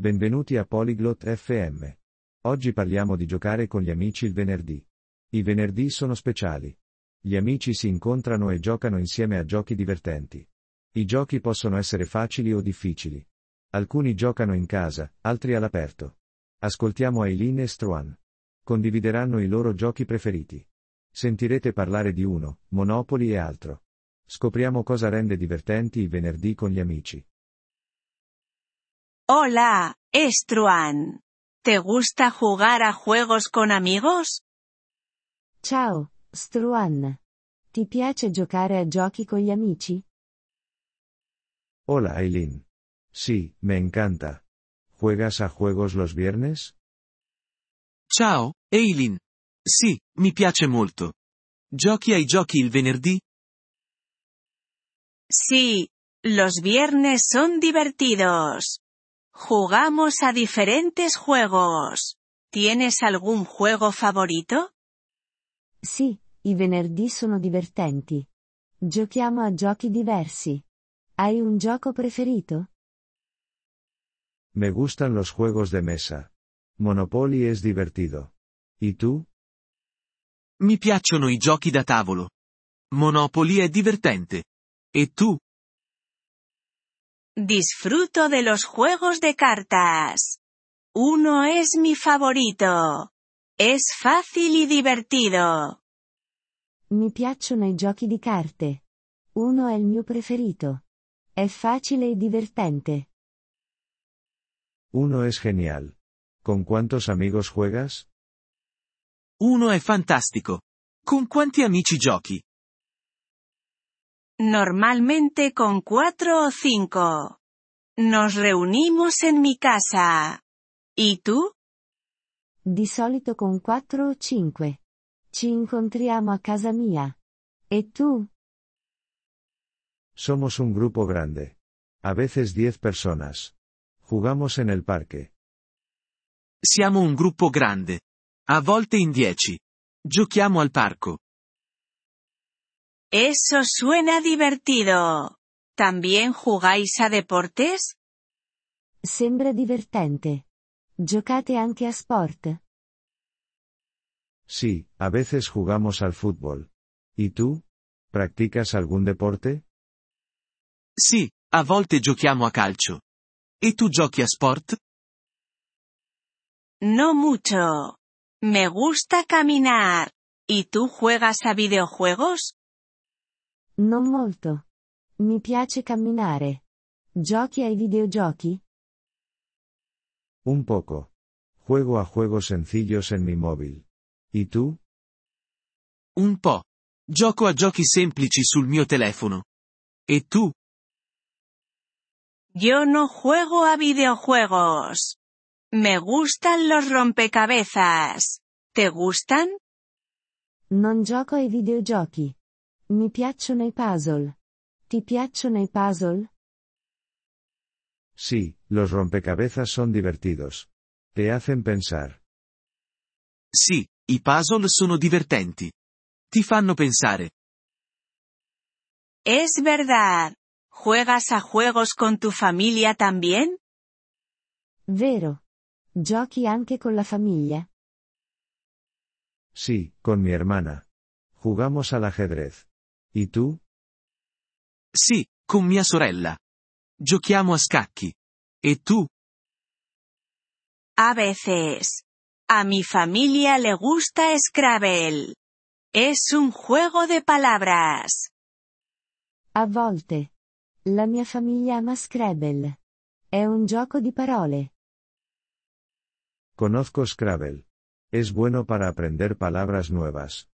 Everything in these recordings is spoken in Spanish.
Benvenuti a Polyglot FM. Oggi parliamo di giocare con gli amici il venerdì. I venerdì sono speciali. Gli amici si incontrano e giocano insieme a giochi divertenti. I giochi possono essere facili o difficili. Alcuni giocano in casa, altri all'aperto. Ascoltiamo Aileen e Struan. Condivideranno i loro giochi preferiti. Sentirete parlare di uno, Monopoli e altro. Scopriamo cosa rende divertenti i venerdì con gli amici. Hola, Estruan. ¿Te gusta jugar a juegos con amigos? Ciao, Struan. Ti piace giocare a giochi con gli amici? Hola Aileen. Sí, me encanta. ¿Juegas a juegos los viernes? Ciao, Eileen. Sì, mi piace molto. Giochi ai giochi il venerdì? Sí, los viernes son divertidos. Jugamos a diferentes juegos. ¿Tienes algún juego favorito? Sì, i venerdì sono divertenti. Giochiamo a giochi diversi. Hai un gioco preferito? Me gustan los juegos de mesa. Monopoly es divertido. ¿Y tú? Mi piacciono i giochi da tavolo. Monopoly è divertente. E tu? Disfruto de los juegos de cartas. Uno es mi favorito. Es fácil y divertido. Mi piacciono i giochi di carte. Uno è il mio preferito. È facile e divertente. Uno es genial. ¿Con cuántos amigos juegas? Uno è fantastico. Con quanti amici giochi? Normalmente con cuatro o cinco. Nos reunimos en mi casa. ¿Y tú? Di solito con 4 o 5. Ci incontriamo a casa mia. E tu? Somos un grupo grande. A veces 10 personas. Jugamos en el parque. Siamo un gruppo grande. A volte in dieci. Giochiamo al parco. Eso suena divertido. ¿También jugáis a deportes? Sembra divertente. Giocate anche a sport? Sí, a veces jugamos al fútbol. ¿Y tú? ¿Practicas algún deporte? Sì, a volte giochiamo a calcio. E tu giochi a sport? No mucho. Me gusta caminar. ¿Y tú juegas a videojuegos? Non molto. Mi piace camminare. Giochi ai videogiochi? Un poco. Juego a juegos sencillos en mi móvil. ¿Y tú? Un po'. Gioco a giochi semplici sul mio telefono. E tu? Yo no juego a videojuegos. Me gustan los rompecabezas. ¿Te gustan? Non gioco ai videogiochi. Mi piacciono i puzzle. Ti piacciono i puzzle? Sí, los rompecabezas son divertidos. Te hacen pensar. Sì, i puzzle sono divertenti. Ti fanno pensare. Es verdad. ¿Juegas a juegos con tu familia también? Vero. Giochi anche con la famiglia? Sí, con mi hermana. Jugamos al ajedrez. ¿Y tú? Sì, con mia sorella. Giochiamo a scacchi. E tu? A veces. A mi familia le gusta Scrabble. Es un juego de palabras. A volte. La mia famiglia ama Scrabble. È un gioco di parole. Conozco Scrabble. Es bueno para aprender palabras nuevas.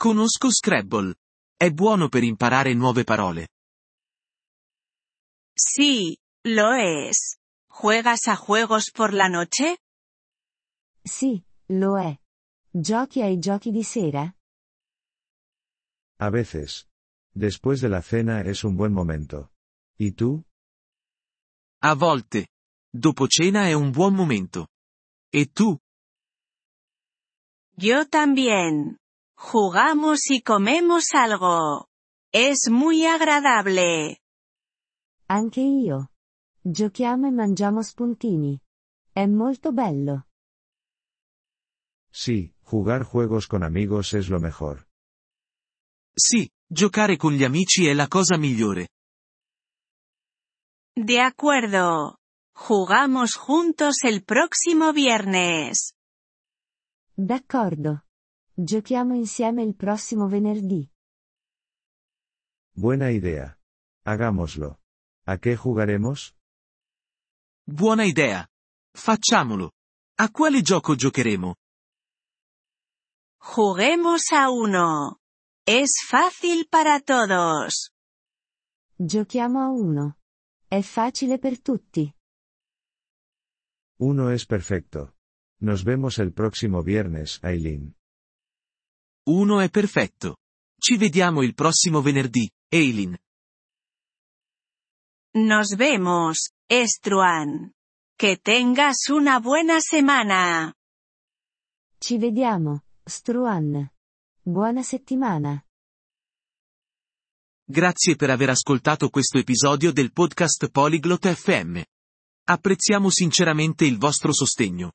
Conosco Scrabble. È buono per imparare nuove parole. Sí, lo es. ¿Juegas a juegos por la noche? Sì, lo è. Giochi ai giochi di sera? A veces. Después de la cena es un buen momento. ¿Y tú? A volte. Dopo cena è un buon momento. E tu? Yo también. Jugamos y comemos algo. Es muy agradable. Anche io. Giochiamo e mangiamo spuntini. È molto bello. Sí, jugar juegos con amigos es lo mejor. Sì, giocare con gli amici è la cosa migliore. De acuerdo. Jugamos juntos el próximo viernes. D'accordo. Giochiamo insieme il prossimo venerdì. Buena idea. Hagámoslo. ¿A qué jugaremos? Buona idea. Facciamolo. A quale gioco giocheremo? Juguemos a uno. Es fácil para todos. Giochiamo a uno. È facile per tutti. Uno es perfecto. Nos vemos el próximo viernes, Aileen. Uno è perfetto. Ci vediamo il prossimo venerdì, Eileen. Nos vemos, Estruan. Que tengas una buena semana. Ci vediamo, Struan. Buona settimana. Grazie per aver ascoltato questo episodio del podcast Polyglot FM. Apprezziamo sinceramente il vostro sostegno.